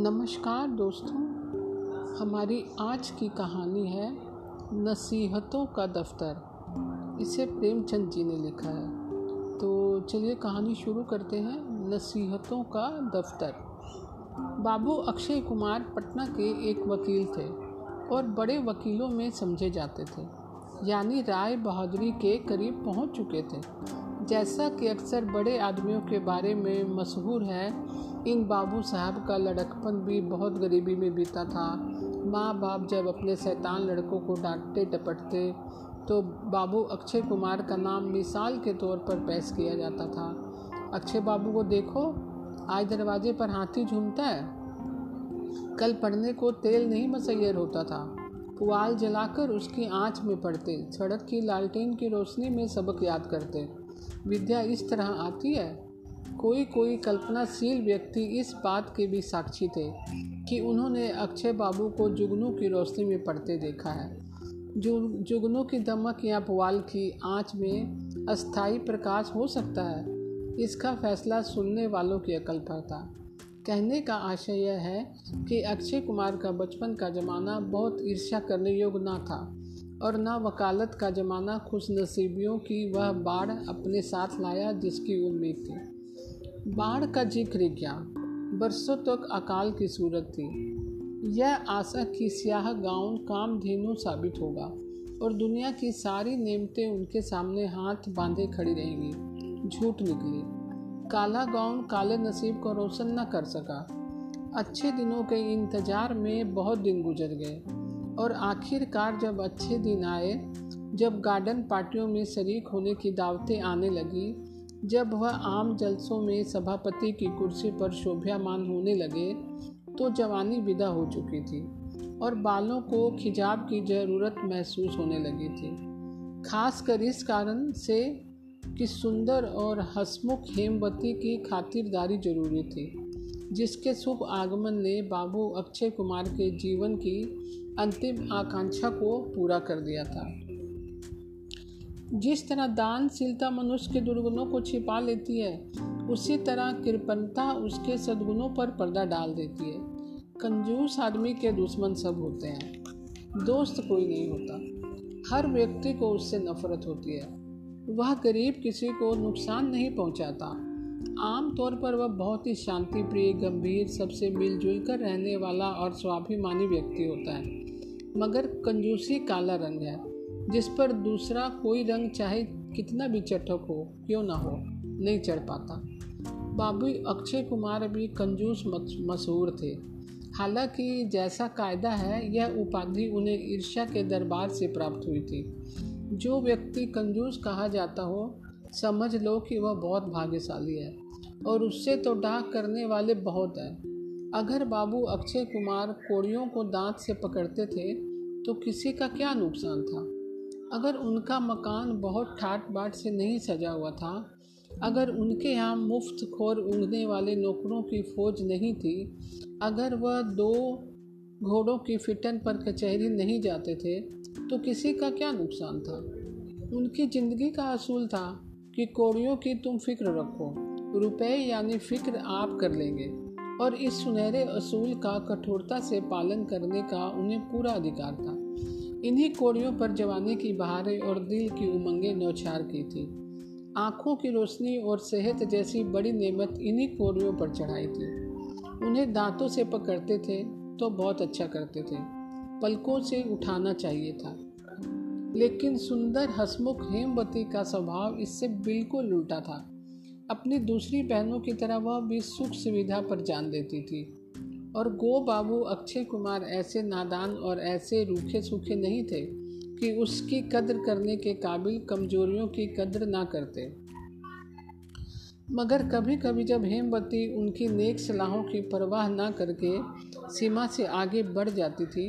नमस्कार दोस्तों, हमारी आज की कहानी है नसीहतों का दफ्तर। इसे प्रेमचंद जी ने लिखा है। तो चलिए कहानी शुरू करते हैं, नसीहतों का दफ्तर। बाबू अक्षय कुमार पटना के एक वकील थे और बड़े वकीलों में समझे जाते थे, यानी राय बहादुरी के करीब पहुँच चुके थे। जैसा कि अक्सर बड़े आदमियों के बारे में मशहूर है इन बाबू साहब का लड़कपन भी बहुत गरीबी में बीता था। माँ बाप जब अपने शैतान लड़कों को डांटते टपटते तो बाबू अक्षय कुमार का नाम मिसाल के तौर पर पेश किया जाता था। अक्षय बाबू को देखो, आज दरवाजे पर हाथी झूमता है। कल पढ़ने को तेल नहीं मसैर होता था। पुआल जलाकर उसकी आँच में पढ़ते सड़क की लालटेन की रोशनी में सबक याद करते। विद्या इस तरह आती है। कोई कोई कल्पनाशील व्यक्ति इस बात के भी साक्षी थे कि उन्होंने अक्षय बाबू को जुगनू की रोशनी में पढ़ते देखा है। जु, जुगनू की दमक या पुआल की आँच में अस्थाई प्रकाश हो सकता है, इसका फैसला सुनने वालों की अकल पर था। कहने का आशय यह है कि अक्षय कुमार का बचपन का ज़माना बहुत ईर्ष्या करने योग्य ना था और ना वकालत का ज़माना खुश नसीबियों की वह बाढ़ अपने साथ लाया जिसकी उम्मीद थी। बाढ़ का ज़िक्र किया? बरसों तक अकाल की सूरत थी। यह आशा की स्याह गाउन काम धेनु साबित होगा और दुनिया की सारी नेमतें उनके सामने हाथ बांधे खड़ी रहेंगी। झूठ निकली। काला गाउन काले नसीब को रोशन न कर सका। अच्छे दिनों के इंतज़ार में बहुत दिन गुजर गए और आखिरकार जब अच्छे दिन आए, जब गार्डन पार्टियों में शरीक होने की दावतें आने लगी जब वह आम जलसों में सभापति की कुर्सी पर शोभ्यमान होने लगे तो जवानी विदा हो चुकी थी और बालों को खिजाब की ज़रूरत महसूस होने लगी थी। खासकर इस कारण से कि सुंदर और हसमुख हेमवती की खातिरदारी ज़रूरी थी, जिसके शुभ आगमन ने बाबू अक्षय कुमार के जीवन की अंतिम आकांक्षा को पूरा कर दिया था। जिस तरह दानशीलता मनुष्य के दुर्गुणों को छिपा लेती है, उसी तरह कृपणता उसके सद्गुणों पर पर्दा डाल देती है। कंजूस आदमी के दुश्मन सब होते हैं। दोस्त कोई नहीं होता। हर व्यक्ति को उससे नफरत होती है। वह गरीब किसी को नुकसान नहीं पहुंचाता। आम तौर पर वह बहुत ही शांति प्रिय गंभीर, सबसे मिलजुल कर रहने वाला और स्वाभिमानी व्यक्ति होता है। मगर कंजूसी काला रंग है। जिस पर दूसरा कोई रंग चाहे कितना भी चटक हो, क्यों ना हो, नहीं चढ़ पाता। बाबू अक्षय कुमार भी कंजूस मशहूर थे। हालाँकि जैसा कायदा है, यह उपाधि उन्हें ईर्ष्या के दरबार से प्राप्त हुई थी। जो व्यक्ति कंजूस कहा जाता हो, समझ लो कि वह बहुत भाग्यशाली है, और उससे तो डाक करने वाले बहुत हैं। अगर बाबू अक्षय कुमार कोड़ियों को दांत से पकड़ते थे तो किसी का क्या नुकसान था? अगर उनका मकान बहुत ठाट बाट से नहीं सजा हुआ था, अगर उनके यहाँ मुफ़्त खोर उड़ने वाले नौकरों की फौज नहीं थी, अगर वह दो घोड़ों की फिटन पर कचहरी नहीं जाते थे तो किसी का क्या नुकसान था? उनकी ज़िंदगी का असूल था कि कौड़ियों की तुम फ़िक्र रखो, रुपए यानी फ़िक्र आप कर लेंगे, और इस सुनहरे असूल का कठोरता से पालन करने का उन्हें पूरा अधिकार था। इन्हीं कोड़ियों पर जवानी की बहारें और दिल की उमंगें नौछार की थी। आँखों की रोशनी और सेहत जैसी बड़ी नेमत इन्हीं कोड़ियों पर चढ़ाई थी। उन्हें दांतों से पकड़ते थे तो बहुत अच्छा करते थे। पलकों से उठाना चाहिए था। लेकिन सुंदर हसमुख हेमवती का स्वभाव इससे बिल्कुल उल्टा था। अपनी दूसरी बहनों की तरह वह भी सुख सुविधा पर जान देती थी। और गो बाबू अक्षय कुमार ऐसे नादान और ऐसे रूखे सूखे नहीं थे कि उसकी कद्र करने के काबिल कमजोरियों की कद्र ना करते। मगर कभी कभी जब हेमवती उनकी नेक सलाहों की परवाह ना करके सीमा से आगे बढ़ जाती थी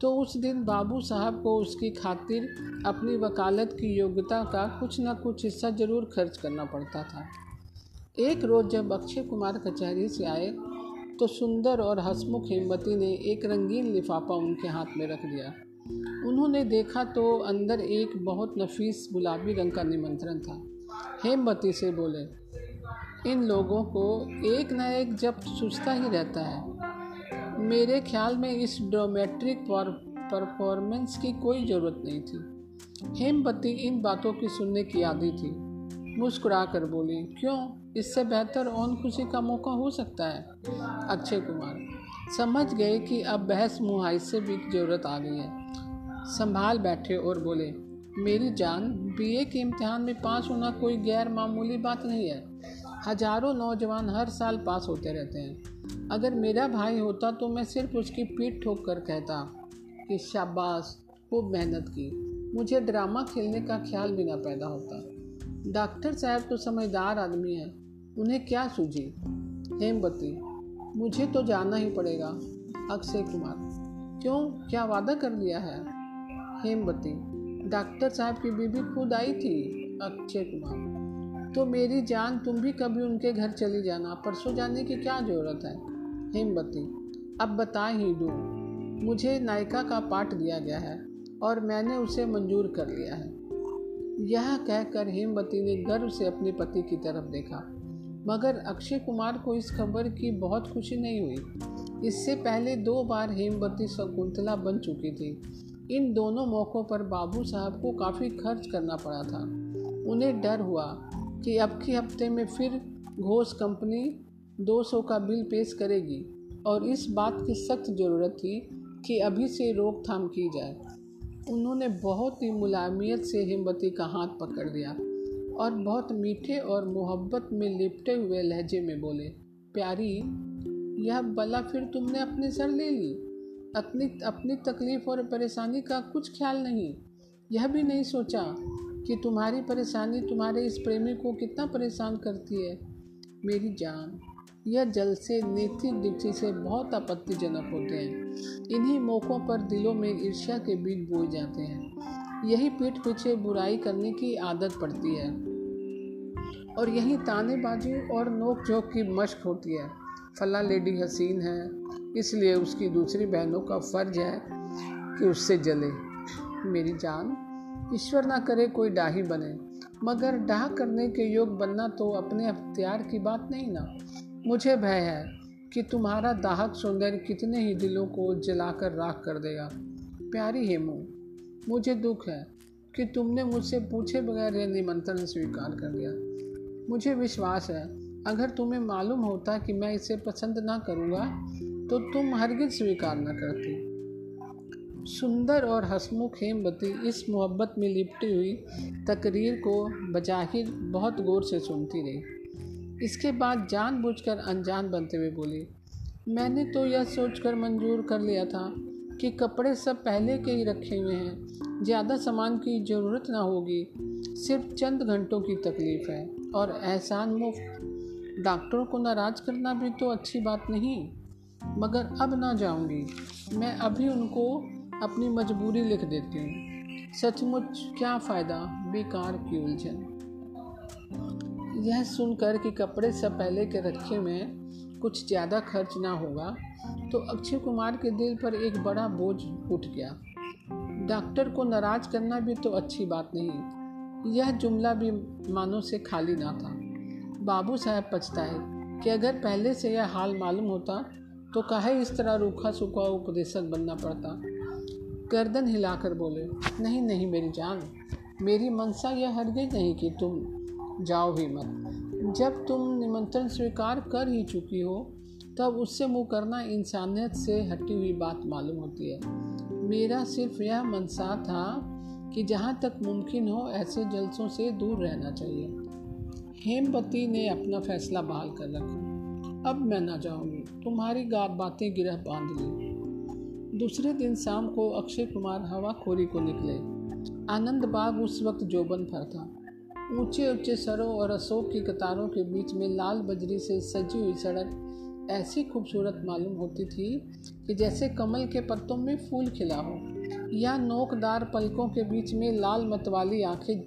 तो उस दिन बाबू साहब को उसकी खातिर अपनी वकालत की योग्यता का कुछ ना कुछ हिस्सा ज़रूर खर्च करना पड़ता था। एक रोज़ जब अक्षय कुमार कचहरी से आए तो सुंदर और हसमुख हेमवती ने एक रंगीन लिफाफा उनके हाथ में रख दिया। उन्होंने देखा तो अंदर एक बहुत नफीस गुलाबी रंग का निमंत्रण था। हेमवती से बोले, इन लोगों को एक न एक जब सोचता ही रहता है। मेरे ख्याल में इस ड्रामेट्रिक परफॉर्मेंस की कोई ज़रूरत नहीं थी हेमपति इन बातों की सुनने की आदि थी। मुस्कुरा कर बोली, क्यों? इससे बेहतर और खुशी का मौका हो सकता है। अक्षय कुमार, समझ गए कि अब बहस मुहाइसे भी ज़रूरत आ गई है। संभाल बैठे और बोले, मेरी जान, बीए के इम्तिहान में पास होना कोई गैर मामूली बात नहीं है। हज़ारों नौजवान हर साल पास होते रहते हैं। अगर मेरा भाई होता तो मैं सिर्फ़ उसकी पीठ ठोक कर कहता कि शाबाश, खूब मेहनत की। मुझे ड्रामा खेलने का ख्याल भी ना पैदा होता। डॉक्टर साहब तो समझदार आदमी है। उन्हें क्या सूझी? हेमवती, मुझे तो जाना ही पड़ेगा। अक्षय कुमार, क्यों? क्या वादा कर लिया है? हेमवती, डॉक्टर साहब की बीबी खुद आई थी, अक्षय कुमार। तो मेरी जान तुम भी कभी उनके घर चली जाना। परसों जाने की क्या ज़रूरत है? हेमवती, अब बता ही दूँ, मुझे नायिका का पाठ दिया गया है और मैंने उसे मंजूर कर लिया है। यह कहकर हेमवती ने गर्व से अपने पति की तरफ़ देखा। मगर अक्षय कुमार को इस खबर की बहुत खुशी नहीं हुई। इससे पहले दो बार हेमवती शकुंतला बन चुकी थी। इन दोनों मौक़ों पर बाबू साहब को काफ़ी खर्च करना पड़ा था। उन्हें डर हुआ कि अब के हफ़्ते में फिर घोष कंपनी 200 का बिल पेश करेगी और इस बात की सख्त ज़रूरत थी कि अभी से रोकथाम की जाए। उन्होंने बहुत ही मुलायमियत से हिम्मती का हाथ पकड़ लिया और बहुत मीठे और मोहब्बत में लिपटे हुए लहजे में बोले, प्यारी, यह बला फिर तुमने अपने सर ले ली? अपनी अपनी तकलीफ़ और परेशानी का कुछ ख्याल नहीं? यह भी नहीं सोचा कि तुम्हारी परेशानी तुम्हारे इस प्रेमी को कितना परेशान करती है? मेरी जान यह जल से नैतिक दृष्टि से बहुत आपत्तिजनक होते हैं। इन्हीं मौक़ों पर दिलों में ईर्ष्या के बीज बोए जाते हैं। यही पीठ पीछे बुराई करने की आदत पड़ती है। और यही तानेबाजी और नोक झोंक की मश्क होती है। फला लेडी हसीन है, इसलिए उसकी दूसरी बहनों का फ़र्ज़ है कि उससे जले। मेरी जान, ईश्वर ना करे कोई डाही बने। मगर डाह करने के योग बनना तो अपने अख्तियार की बात नहीं ना। मुझे भय है कि तुम्हारा दाहक सौंदर्य कितने ही दिलों को जलाकर राख कर देगा। प्यारी हेमू, मुझे दुख है कि तुमने मुझसे पूछे बगैर यह निमंत्रण स्वीकार कर लिया। मुझे विश्वास है, अगर तुम्हें मालूम होता कि मैं इसे पसंद ना करूँगा तो तुम हरगिज स्वीकार न करती। सुंदर और हसमुख हेमवती इस मोहब्बत में लिपटी हुई तकरीर को बजाहिर बहुत गौर से सुनती रही। इसके बाद जानबूझकर अनजान बनते हुए बोली, मैंने तो यह सोचकर मंजूर कर लिया था कि कपड़े सब पहले के ही रखे हुए हैं। ज़्यादा सामान की ज़रूरत ना होगी। सिर्फ़ चंद घंटों की तकलीफ़ है और एहसान मुफ़्त। डॉक्टरों को नाराज़ करना भी तो अच्छी बात नहीं। मगर अब ना जाऊँगी। मैं अभी उनको अपनी मजबूरी लिख देती हूँ। सचमुच क्या फ़ायदा? बेकार की उलझन। यह सुनकर कि कपड़े सब पहले के रखे में कुछ ज़्यादा खर्च ना होगा तो अक्षय कुमार के दिल पर एक बड़ा बोझ उठ गया। डॉक्टर को नाराज़ करना भी तो अच्छी बात नहीं, यह जुमला भी मानो से खाली ना था। बाबू साहब पछताए कि अगर पहले से यह हाल मालूम होता तो काहे इस तरह रूखा सूखा उपदेशक बनना पड़ता? गर्दन हिलाकर बोले, नहीं नहीं मेरी जान, मेरी मनसा यह हरगिज नहीं कि तुम जाओ ही मत। जब तुम निमंत्रण स्वीकार कर ही चुकी हो, तब उससे मुँह करना इंसानियत से हटी हुई बात मालूम होती है। मेरा सिर्फ़ यह मनसा था कि जहाँ तक मुमकिन हो, ऐसे जलसों से दूर रहना चाहिए। हेमपति ने अपना फैसला बहाल कर रखा। अब मैं ना जाऊँगी। तुम्हारी गात बातें गिरह बाँध ली। दूसरे दिन शाम को अक्षय कुमार हवा खोरी को निकले। आनंद बाग उस वक्त जोबन पर था। ऊँचे ऊँचे सरों और अशोक की कतारों के बीच में लाल बजरी से सजी हुई सड़क ऐसी खूबसूरत मालूम होती थी कि जैसे कमल के पत्तों में फूल खिला हो, या नोकदार पलकों के बीच में लाल मतवाली आँखें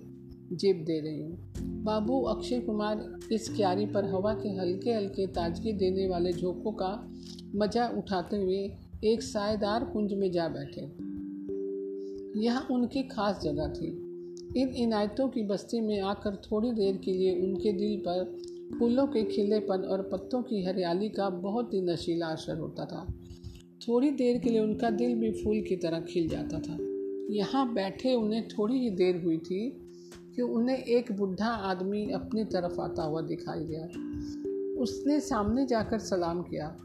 जेब दे रही हूँ। बाबू अक्षय कुमार इस क्यारी पर हवा के हल्के हल्के ताजगी देने वाले झोंकों का मज़ा उठाते हुए एक सायेदार कुंज में जा बैठे। यह उनकी खास जगह थी। इन इनायतों की बस्ती में आकर थोड़ी देर के लिए उनके दिल पर फूलों के खिलेपन और पत्तों की हरियाली का बहुत ही नशीला असर होता था। थोड़ी देर के लिए उनका दिल भी फूल की तरह खिल जाता था। यहाँ बैठे उन्हें थोड़ी ही देर हुई थी कि उन्हें एक बुढ़ा आदमी अपनी तरफ़ आता हुआ दिखाई दिया। उसने सामने जाकर सलाम किया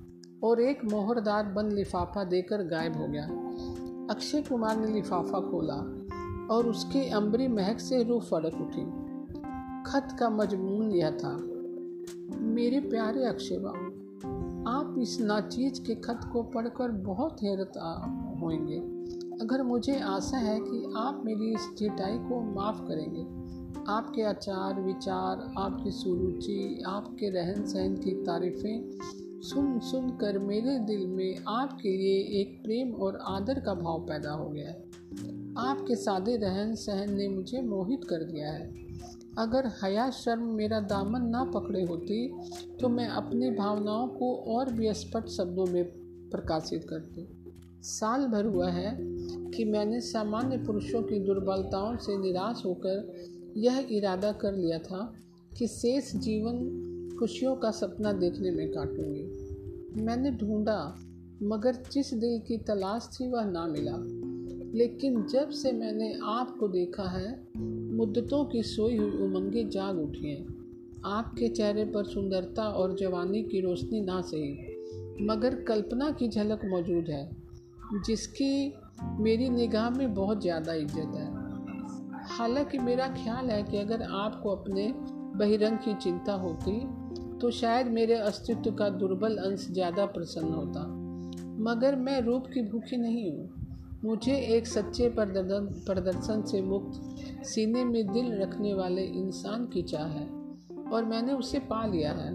और एक मोहरदार बंद लिफाफा देकर गायब हो गया। अक्षय कुमार ने लिफाफा खोला। और उसकी अम्बरी महक से रूह फड़क उठी। खत का मजमून यह था, मेरे प्यारे अक्षय बाबू आप इस नाचीज के खत को पढ़कर बहुत हैरत होंगे अगर मुझे आशा है कि आप मेरी इस चिटाई को माफ़ करेंगे, आपके आचार विचार, आपकी सुरुचि, आपके रहन सहन की तारीफ़ें सुन सुन कर मेरे दिल में आपके लिए एक प्रेम और आदर का भाव पैदा हो गया है। आपके सादे रहन सहन ने मुझे मोहित कर दिया है। अगर हया शर्म मेरा दामन ना पकड़े होती तो मैं अपनी भावनाओं को और भी स्पष्ट शब्दों में प्रकाशित करती। साल भर हुआ है कि मैंने सामान्य पुरुषों की दुर्बलताओं से निराश होकर यह इरादा कर लिया था कि शेष जीवन खुशियों का सपना देखने में काटूँगी। मैंने ढूंढा, मगर जिस दिल की तलाश थी वह ना मिला। लेकिन जब से मैंने आपको देखा है, मुद्दतों की सोई हुई उमंगें जाग उठी हैं। आपके चेहरे पर सुंदरता और जवानी की रोशनी ना सही मगर कल्पना की झलक मौजूद है, जिसकी मेरी निगाह में बहुत ज़्यादा इज़्ज़त है। हालाँकि मेरा ख्याल है कि अगर आपको अपने बहिरंग की चिंता होती तो शायद मेरे अस्तित्व का दुर्बल अंश ज़्यादा प्रसन्न होता। मगर मैं रूप की भूखी नहीं हूँ। मुझे एक सच्चे प्रदर्शन से मुक्त सीने में दिल रखने वाले इंसान की चाह है, और मैंने उसे पा लिया है।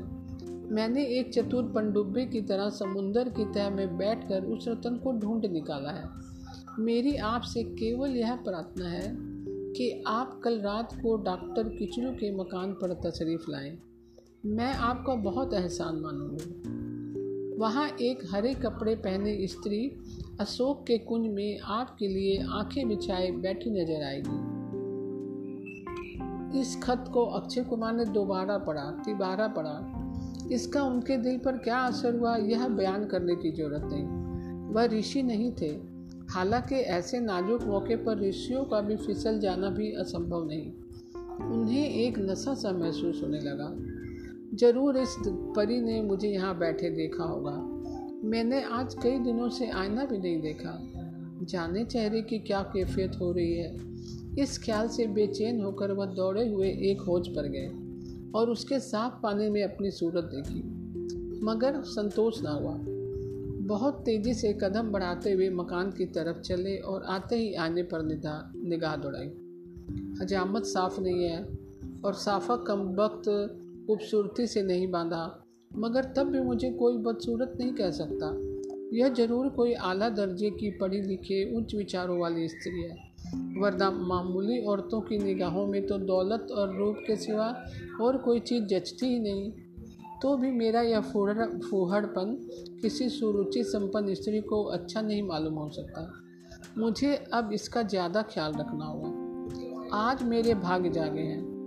मैंने एक चतुर पनडुब्बे की तरह समुंदर की तह में बैठकर उस रतन को ढूंढ निकाला है। मेरी आपसे केवल यह प्रार्थना है कि आप कल रात को डॉक्टर किचलू के मकान पर तशरीफ़ लाएँ। मैं आपका बहुत एहसान मानूँगी। वहाँ एक हरे कपड़े पहने स्त्री अशोक के कुंज में आपके लिए आँखें बिछाए बैठी नज़र आएगी। इस खत को अक्षय कुमार ने दोबारा पढ़ा, तिबारा पढ़ा। इसका उनके दिल पर क्या असर हुआ, यह बयान करने की ज़रूरत नहीं। वह ऋषि नहीं थे। हालाँकि ऐसे नाजुक मौके पर ऋषियों का भी फिसल जाना भी असंभव नहीं। उन्हें एक नशा सा महसूस होने लगा। ज़रूर इस परी ने मुझे यहाँ बैठे देखा होगा। मैंने आज कई दिनों से आईना भी नहीं देखा। जाने चेहरे की क्या कैफियत हो रही है? इस ख्याल से बेचैन होकर वह दौड़े हुए एक होज पर गए और उसके साफ़ पानी में अपनी सूरत देखी। मगर संतोष ना हुआ। बहुत तेज़ी से कदम बढ़ाते हुए मकान की तरफ़ चले और आते ही आने पर निगाह दौड़ाई। हजामत साफ़ नहीं है और साफा कम वक्त खूबसूरती से नहीं बांधा। मगर तब भी मुझे कोई बदसूरत नहीं कह सकता। यह ज़रूर कोई आला दर्जे की पढ़ी लिखी उच्च विचारों वाली स्त्री है। वरना मामूली औरतों की निगाहों में तो दौलत और रूप के सिवा और कोई चीज़ जचती ही नहीं। तो भी मेरा यह फूहड़ फूहड़पन किसी सुरुचि संपन्न स्त्री को अच्छा नहीं मालूम हो सकता। मुझे अब इसका ज़्यादा ख्याल रखना होगा। आज मेरे भाग्य जागे हैं।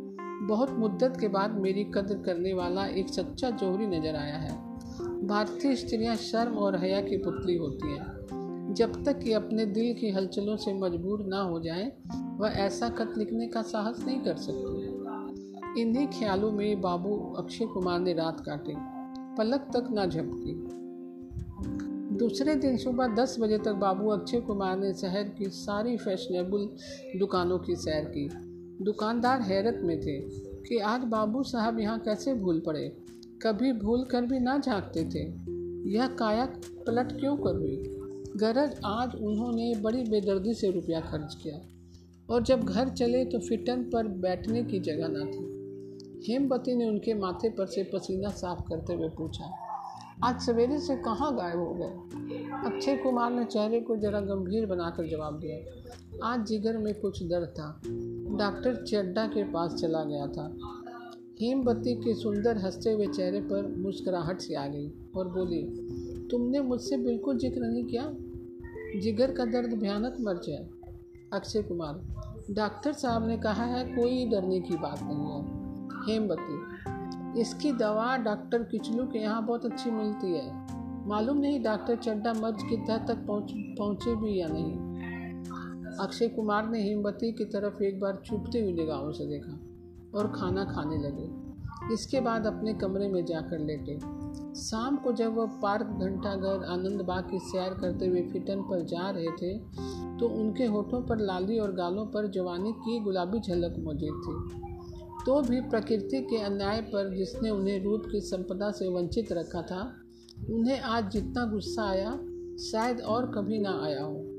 बहुत मुद्दत के बाद मेरी कद्र करने वाला एक सच्चा जोहरी नज़र आया है। भारतीय स्त्रियाँ शर्म और हया की पुतली होती हैं। जब तक कि अपने दिल की हलचलों से मजबूर ना हो जाए, वह ऐसा खत लिखने का साहस नहीं कर सकती इन्हीं ख्यालों में बाबू अक्षय कुमार ने रात काटी, पलक तक ना झपकी। दूसरे दिन सुबह दस बजे तक बाबू अक्षय कुमार ने शहर की सारी फैशनेबल दुकानों की सैर की। दुकानदार हैरत में थे कि आज बाबू साहब यहाँ कैसे भूल पड़े। कभी भूल कर भी ना झाँकते थे। यह काया पलट क्यों कर हुई? गरज आज उन्होंने बड़ी बेदर्दी से रुपया खर्च किया। और जब घर चले तो फिटन पर बैठने की जगह ना थी। हेमवती ने उनके माथे पर से पसीना साफ़ करते हुए पूछा, आज सवेरे से कहाँ गायब हो गए? अक्षय कुमार ने चेहरे को जरा गंभीर बनाकर जवाब दिया, आज जिगर में कुछ दर्द था। डॉक्टर चड्डा के पास चला गया था। हेमवती के सुंदर हँसते हुए चेहरे पर मुस्कुराहट सी आ गई और बोली, तुमने मुझसे बिल्कुल ज़िक्र नहीं किया? जिगर का दर्द भयानक मर्ज है। अक्षय कुमार, डॉक्टर साहब ने कहा है कोई डरने की बात नहीं है। हेमवती इसकी दवा डॉक्टर किचलू के यहाँ बहुत अच्छी मिलती है। मालूम नहीं डॉक्टर चड्डा मर्ज की तह तक पहुँच, पहुँचे भी या नहीं। अक्षय कुमार ने हेमवती की तरफ़ एक बार चुपते हुए निगाहों से देखा और खाना खाने लगे। इसके बाद अपने कमरे में जाकर लेटे। शाम को जब वह पार्क घंटाघर आनंद बाग की सैर करते हुए फिटन पर जा रहे थे तो उनके होठों पर लाली और गालों पर जवानी की गुलाबी झलक मौजूद थी। तो भी प्रकृति के अन्याय पर जिसने उन्हें रूप की संपदा से वंचित रखा था, उन्हें आज जितना गुस्सा आया, शायद और कभी ना आया हो।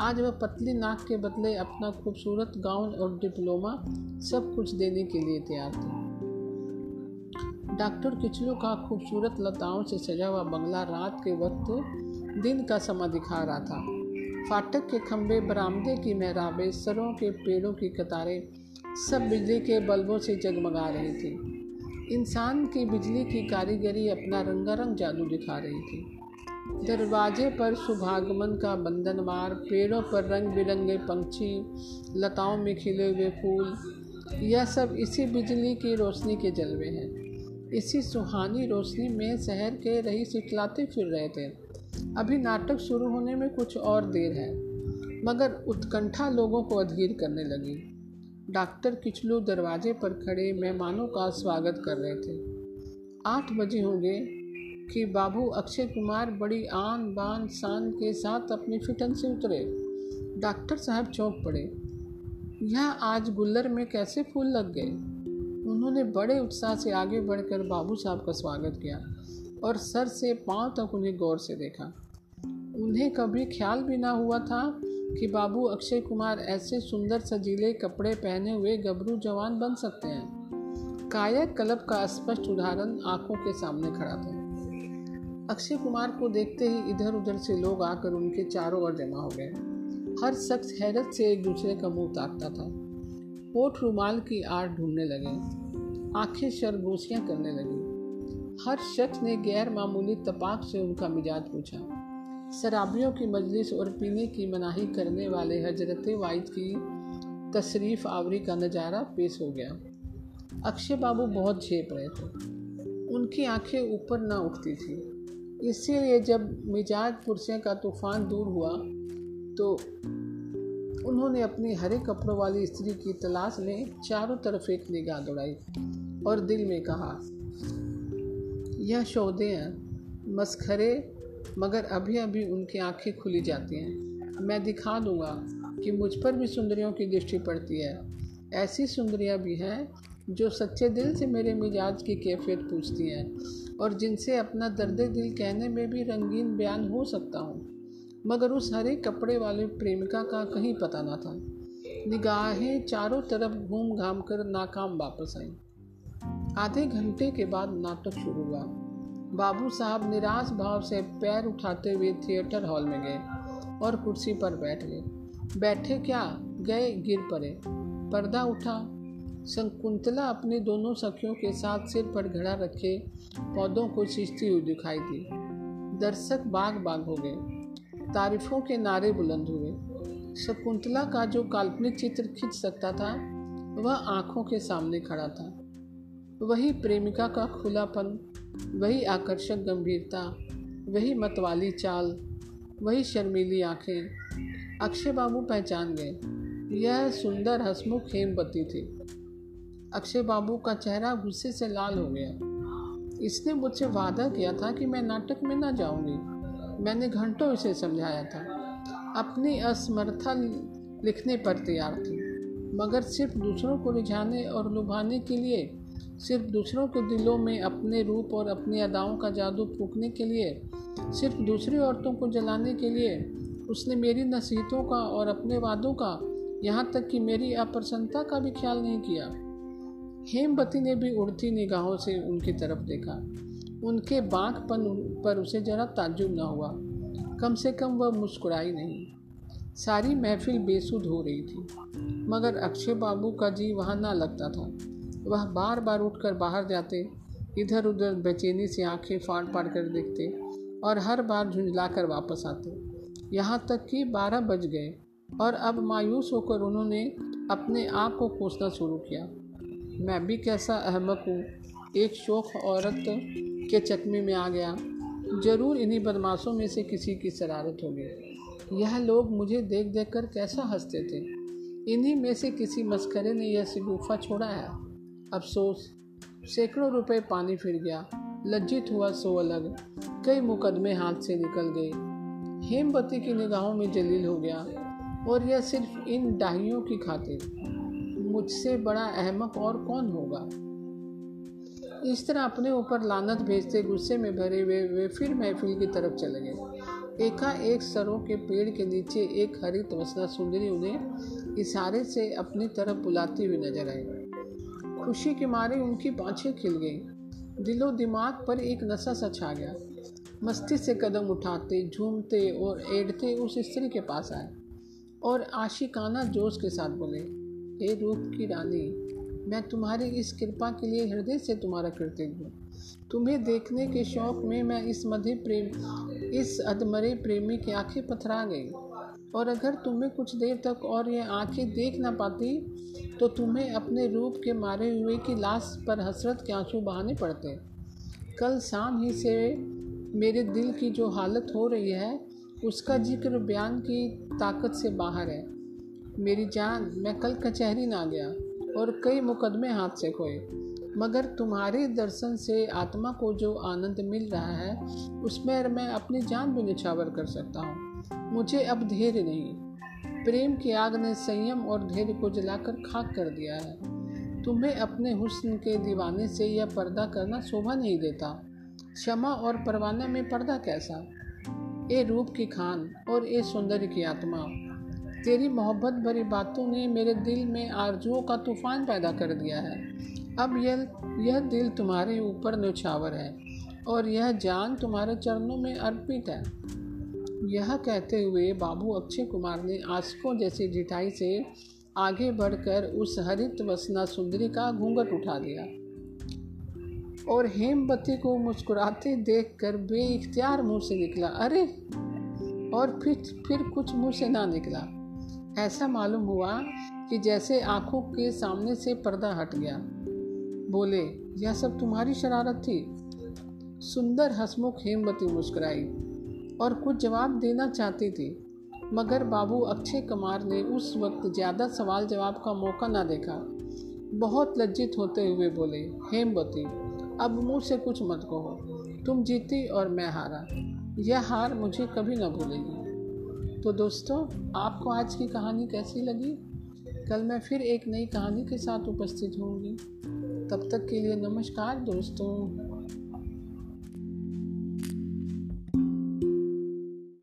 आज वह पतली नाक के बदले अपना खूबसूरत गाउन और डिप्लोमा सब कुछ देने के लिए तैयार थे। डॉक्टर किचलू का खूबसूरत लताओं से सजा हुआ बंगला रात के वक्त दिन का समा दिखा रहा था। फाटक के खंभे, बरामदे की महराबे, सरों के पेड़ों की कतारें सब बिजली के बल्बों से जगमगा रही थी। इंसान की बिजली की कारीगरी अपना रंगारंग जादू दिखा रही थी। दरवाजे पर शुभागमन का बंधनवार, पेड़ों पर रंग बिरंगे पंछी, लताओं में खिले हुए फूल, यह सब इसी बिजली की रोशनी के जलवे हैं। इसी सुहानी रोशनी में शहर के रही सिखलाते फिर रहे थे। अभी नाटक शुरू होने में कुछ और देर है, मगर उत्कंठा लोगों को अधीर करने लगी। डॉक्टर किचलू दरवाजे पर खड़े मेहमानों का स्वागत कर रहे थे। आठ बजे होंगे कि बाबू अक्षय कुमार बड़ी आन बान शान के साथ अपनी फिटन से उतरे। डॉक्टर साहब चौंक पड़े। यह आज गुल्लर में कैसे फूल लग गए? उन्होंने बड़े उत्साह से आगे बढ़कर बाबू साहब का स्वागत किया और सर से पाँव तक उन्हें गौर से देखा। उन्हें कभी ख्याल भी ना हुआ था कि बाबू अक्षय कुमार ऐसे सुंदर सजीले कपड़े पहने हुए गबरू जवान बन सकते हैं। कायक कलब का स्पष्ट उदाहरण आँखों के सामने खड़ा था। अक्षय कुमार को देखते ही इधर उधर से लोग आकर उनके चारों ओर जमा हो गए। हर शख्स हैरत से एक दूसरे का मुँह ताकता था। होठ रुमाल की आड़ ढूँढने लगे, आँखें शरगोशियाँ करने लगी। हर शख्स ने गैर मामूली तपाक से उनका मिजाज पूछा। शराबियों की मजलिस और पीने की मनाही करने वाले हज़रत वाइद की तशरीफ़ आवरी का नज़ारा पेश हो गया। अक्षय बाबू बहुत झेप रहे थे। उनकी आँखें ऊपर ना उठती थी। इसीलिए जब मिजाज पुरसे का तूफ़ान दूर हुआ तो उन्होंने अपनी हरे कपड़ों वाली स्त्री की तलाश में चारों तरफ़ एक निगाह दौड़ाई और दिल में कहा, यह शौदे हैं, मस्खरे, मगर अभी अभी उनकी आँखें खुली जाती हैं। मैं दिखा दूँगा कि मुझ पर भी सुंदरियों की दृष्टि पड़ती है। ऐसी सुंदरियाँ भी हैं जो सच्चे दिल से मेरे मिजाज की कैफियत पूछती हैं और जिनसे अपना दर्द दिल कहने में भी रंगीन बयान हो सकता हूँ। मगर उस हरे कपड़े वाले प्रेमिका का कहीं पता ना था। निगाहें चारों तरफ़ घूम घाम कर नाकाम वापस आई। आधे घंटे के बाद नाटक शुरू हुआ। बाबू साहब निराश भाव से पैर उठाते हुए थिएटर हॉल में गए और कुर्सी पर बैठ गए। बैठे क्या? गए गिर पड़े। पर्दा उठा शंकुंतला अपने दोनों सखियों के साथ सिर पर घड़ा रखे पौधों को सींचती हुई दिखाई दी। दर्शक बाग बाग हो गए। तारीफों के नारे बुलंद हुए। शकुंतला का जो काल्पनिक चित्र खींच सकता था, वह आँखों के सामने खड़ा था। वही प्रेमिका का खुलापन, वही आकर्षक गंभीरता, वही मतवाली चाल, वही शर्मीली आँखें, अक्षय बाबू पहचान गए। यह सुंदर हसमुख हेमवती थी। अक्षय बाबू का चेहरा गुस्से से लाल हो गया। इसने मुझसे वादा किया था कि मैं नाटक में ना जाऊँगी। मैंने घंटों इसे समझाया था। अपनी असमर्था लिखने पर तैयार थी। मगर सिर्फ़ दूसरों को रिझाने और लुभाने के लिए, सिर्फ़ दूसरों के दिलों में अपने रूप और अपनी अदाओं का जादू फूकने के लिए, सिर्फ़ दूसरी औरतों को जलाने के लिए, उसने मेरी नसीहतों का और अपने वादों का, यहाँ तक कि मेरी अप्रसन्नता का भी ख्याल नहीं किया। हेमवती ने भी उड़ती निगाहों से उनकी तरफ़ देखा। उनके बाँकपन पर उसे जरा ताज्जुब न हुआ। कम से कम वह मुस्कुराई नहीं। सारी महफिल बेसुध हो रही थी। मगर अक्षय बाबू का जी वहाँ ना लगता था। वह बार बार उठकर बाहर जाते इधर उधर बेचैनी से आँखें फाड़ फाड़ कर देखते और हर बार झुंझला कर वापस आते। यहाँ तक कि बारह बज गए और अब मायूस होकर उन्होंने अपने आप को कोसना शुरू किया। मैं भी कैसा अहमक हूँ। एक शोक औरत के चकमे में आ गया। ज़रूर इन्हीं बदमाशों में से किसी की शरारत होगी। यह लोग मुझे देख देख कर कैसा हँसते थे। इन्हीं में से किसी मस्करे ने यह सिगुफा छोड़ा है। अफसोस, सैकड़ों रुपए पानी फिर गया। लज्जित हुआ सो अलग। कई मुकदमे हाथ से निकल गए। हेमवती की निगाहों में जलील हो गया। और यह सिर्फ़ इन डाहियों की खातिर। मुझसे बड़ा अहमक और कौन होगा? इस तरह अपने ऊपर लानत भेजते गुस्से में भरे हुए वे फिर महफिल की तरफ़ चले गए। एका एक सरों के पेड़ के नीचे एक हरित वसना सुंदरी उन्हें इशारे से अपनी तरफ़ बुलाती हुई नज़र आई। खुशी के मारे उनकी बाँछें खिल गई। दिलो दिमाग पर एक नशा सा छा गया। मस्ती से कदम उठाते, झूमते और एड़ते उस स्त्री के पास आए और आशिकाना जोश के साथ बोले हे रूप की रानी, मैं तुम्हारी इस कृपा के लिए हृदय से तुम्हारा कृतज्ञ हूँ। तुम्हें देखने के शौक में मैं इस मध्य प्रेम, इस अधमरे प्रेमी की आँखें पथरा गई। और अगर तुम्हें कुछ देर तक और ये आँखें देख ना पाती तो तुम्हें अपने रूप के मारे हुए की लाश पर हसरत के आँसू बहाने पड़ते। कल शाम ही से मेरे दिल की जो हालत हो रही है, उसका ज़िक्र बयान की ताकत से बाहर है। मेरी जान, मैं कल कचहरी ना गया और कई मुकदमे हाथ से खोए। मगर तुम्हारे दर्शन से आत्मा को जो आनंद मिल रहा है उसमें मैं अपनी जान भी निछावर कर सकता हूँ। मुझे अब धैर्य नहीं। प्रेम की आग ने संयम और धैर्य को जलाकर खाक कर दिया है। तुम्हें अपने हुस्न के दीवाने से यह पर्दा करना शोभा नहीं देता। क्षमा और परवाने में पर्दा कैसा? ए रूप की खान और ए सौंदर्य की आत्मा। तेरी मोहब्बत भरी बातों ने मेरे दिल में आरजुओं का तूफ़ान पैदा कर दिया है। अब यह यह दिल तुम्हारे ऊपर न्यौछावर है और यह जान तुम्हारे चरणों में अर्पित है। यह कहते हुए बाबू अक्षय कुमार ने आशकों जैसी जिठाई से आगे बढ़कर उस हरित वसना सुंदरी का घूंघट उठा दिया और हेमवती को मुस्कुराते देखकर बेइख्तियार मुँह से निकला, अरे! और फिर फिर कुछ मुँह से ना निकला। ऐसा मालूम हुआ कि जैसे आँखों के सामने से पर्दा हट गया। बोले, यह सब तुम्हारी शरारत थी? सुंदर हसमुख हेमवती मुस्कुराई और कुछ जवाब देना चाहती थी, मगर बाबू अक्षय कुमार ने उस वक्त ज़्यादा सवाल जवाब का मौका ना देखा। बहुत लज्जित होते हुए बोले, हेमवती, अब मुँह से कुछ मत कहो। तुम जीती और मैं हारा। यह हार मुझे कभी ना भूलेगी। तो दोस्तों, आपको आज की कहानी कैसी लगी? कल मैं फिर एक नई कहानी के साथ उपस्थित होंगी। तब तक के लिए नमस्कार दोस्तों।